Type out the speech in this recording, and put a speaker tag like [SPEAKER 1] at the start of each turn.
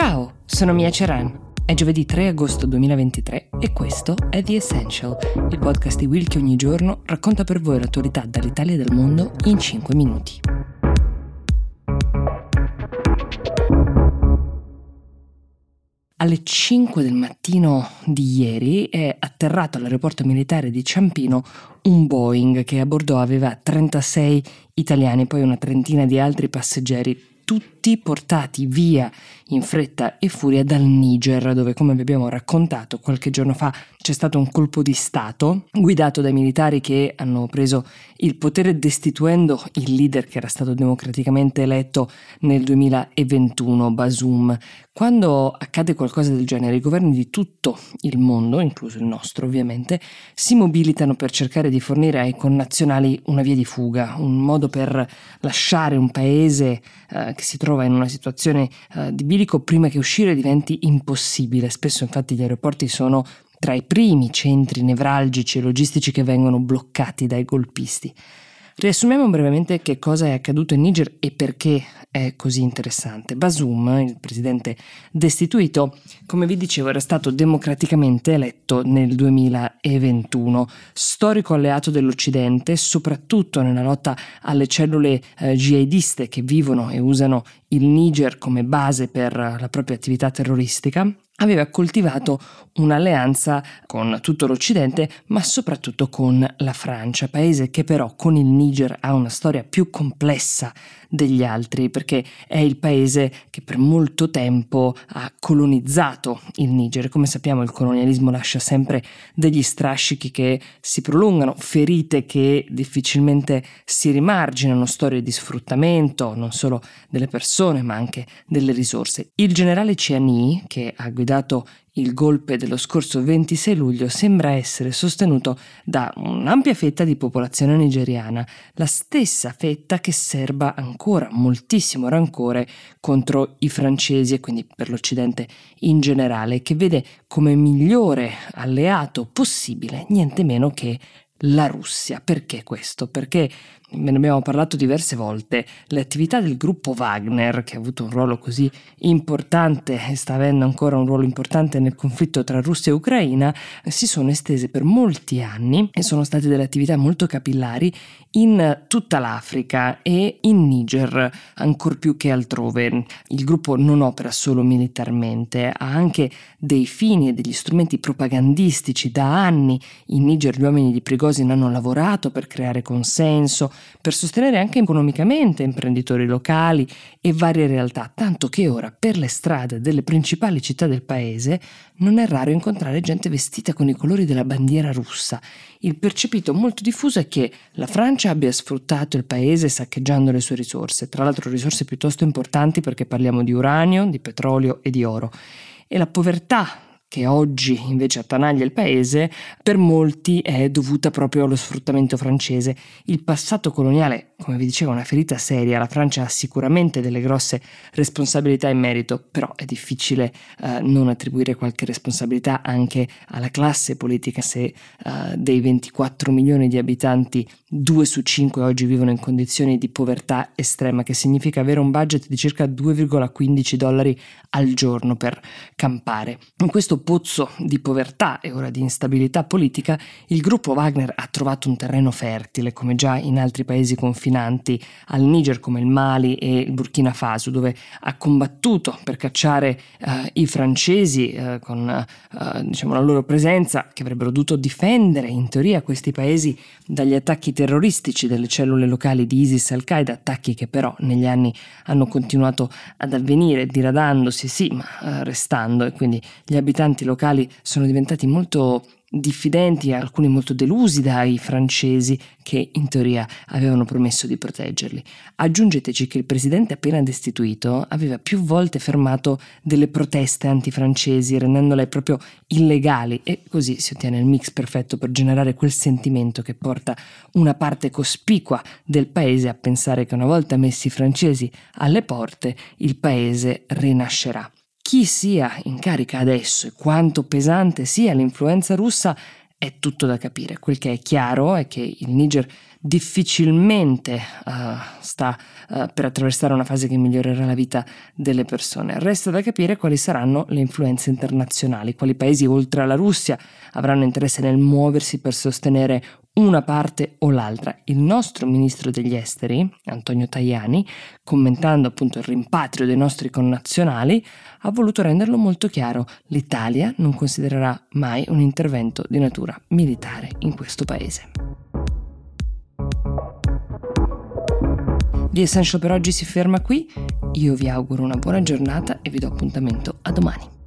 [SPEAKER 1] Ciao, sono Mia Ceran. È giovedì 3 agosto 2023 e questo è The Essential, il podcast di Will che ogni giorno racconta per voi l'attualità dall'Italia e dal mondo in 5 minuti. Alle 5 del mattino di ieri è atterrato all'aeroporto militare di Ciampino un Boeing che a bordo aveva 36 italiani e poi una trentina di altri passeggeri tutti portati via in fretta e furia dal Niger, dove, come vi abbiamo raccontato qualche giorno fa, c'è stato un colpo di Stato guidato dai militari che hanno preso il potere destituendo il leader che era stato democraticamente eletto nel 2021, Basum. Quando accade qualcosa del genere, i governi di tutto il mondo, incluso il nostro ovviamente, si mobilitano per cercare di fornire ai connazionali una via di fuga, un modo per lasciare un paese eh, che si trova in una situazione eh, di bilico prima che uscire diventi impossibile. Spesso infatti gli aeroporti sono tra i primi centri nevralgici e logistici che vengono bloccati dai golpisti. Riassumiamo brevemente che cosa è accaduto in Niger e perché è così interessante. Basum, il presidente destituito, come vi dicevo, era stato democraticamente eletto nel 2021, storico alleato dell'Occidente, soprattutto nella lotta alle cellule eh, jihadiste che vivono e usano il Niger come base per la propria attività terroristica aveva coltivato un'alleanza con tutto l'Occidente, ma soprattutto con la Francia, paese che però con il Niger ha una storia più complessa degli altri, perché è il paese che per molto tempo ha colonizzato il Niger. Come sappiamo il colonialismo lascia sempre degli strascichi che si prolungano, ferite che difficilmente si rimarginano, storie di sfruttamento non solo delle persone ma anche delle risorse. Il generale Ciani, che ha guidato il golpe dello scorso 26 luglio sembra essere sostenuto da un'ampia fetta di popolazione nigeriana, la stessa fetta che serba ancora moltissimo rancore contro i francesi e quindi per l'Occidente in generale, che vede come migliore alleato possibile niente meno che la Russia. Perché questo? Perché ne abbiamo parlato diverse volte, le attività del gruppo Wagner, che ha avuto un ruolo così importante e sta avendo ancora un ruolo importante nel conflitto tra Russia e Ucraina, si sono estese per molti anni e sono state delle attività molto capillari in tutta l'Africa e in Niger, ancor più che altrove. Il gruppo non opera solo militarmente, ha anche dei fini e degli strumenti propagandistici. Da anni in Niger gli uomini di Prigozhin hanno lavorato per creare consenso, per sostenere anche economicamente imprenditori locali e varie realtà, tanto che ora per le strade delle principali città del paese non è raro incontrare gente vestita con i colori della bandiera russa. Il percepito molto diffuso è che la Francia abbia sfruttato il paese saccheggiando le sue risorse, tra l'altro risorse piuttosto importanti perché parliamo di uranio, di petrolio e di oro. E la povertà che oggi invece attanaglia il paese, per molti è dovuta proprio allo sfruttamento francese. Il passato coloniale, come vi dicevo, è una ferita seria, la Francia ha sicuramente delle grosse responsabilità in merito, però è difficile eh, non attribuire qualche responsabilità anche alla classe politica se eh, dei 24 milioni di abitanti 2 su 5 oggi vivono in condizioni di povertà estrema, che significa avere un budget di circa 2,15 dollari al giorno per campare. In questo pozzo di povertà e ora di instabilità politica, il gruppo Wagner ha trovato un terreno fertile, come già in altri paesi confinanti al Niger come il Mali e il Burkina Faso, dove ha combattuto per cacciare eh, i francesi eh, con eh, diciamo, la loro presenza, che avrebbero dovuto difendere in teoria questi paesi dagli attacchi terroristici delle cellule locali di ISIS e Al-Qaeda, attacchi che però negli anni hanno continuato ad avvenire, diradandosi sì, ma eh, restando, e quindi gli abitanti abitanti locali sono diventati molto diffidenti, alcuni molto delusi dai francesi che in teoria avevano promesso di proteggerli. Aggiungeteci che il presidente appena destituito aveva più volte fermato delle proteste antifrancesi rendendole proprio illegali e così si ottiene il mix perfetto per generare quel sentimento che porta una parte cospicua del paese a pensare che una volta messi i francesi alle porte il paese rinascerà chi sia in carica adesso e quanto pesante sia l'influenza russa è tutto da capire. Quel che è chiaro è che il Niger difficilmente uh, sta uh, per attraversare una fase che migliorerà la vita delle persone. Resta da capire quali saranno le influenze internazionali, quali paesi oltre alla Russia avranno interesse nel muoversi per sostenere una parte o l'altra. Il nostro ministro degli esteri, Antonio Tajani, commentando appunto il rimpatrio dei nostri connazionali, ha voluto renderlo molto chiaro. L'Italia non considererà mai un intervento di natura militare in questo paese. The Essential per oggi si ferma qui, io vi auguro una buona giornata e vi do appuntamento a domani.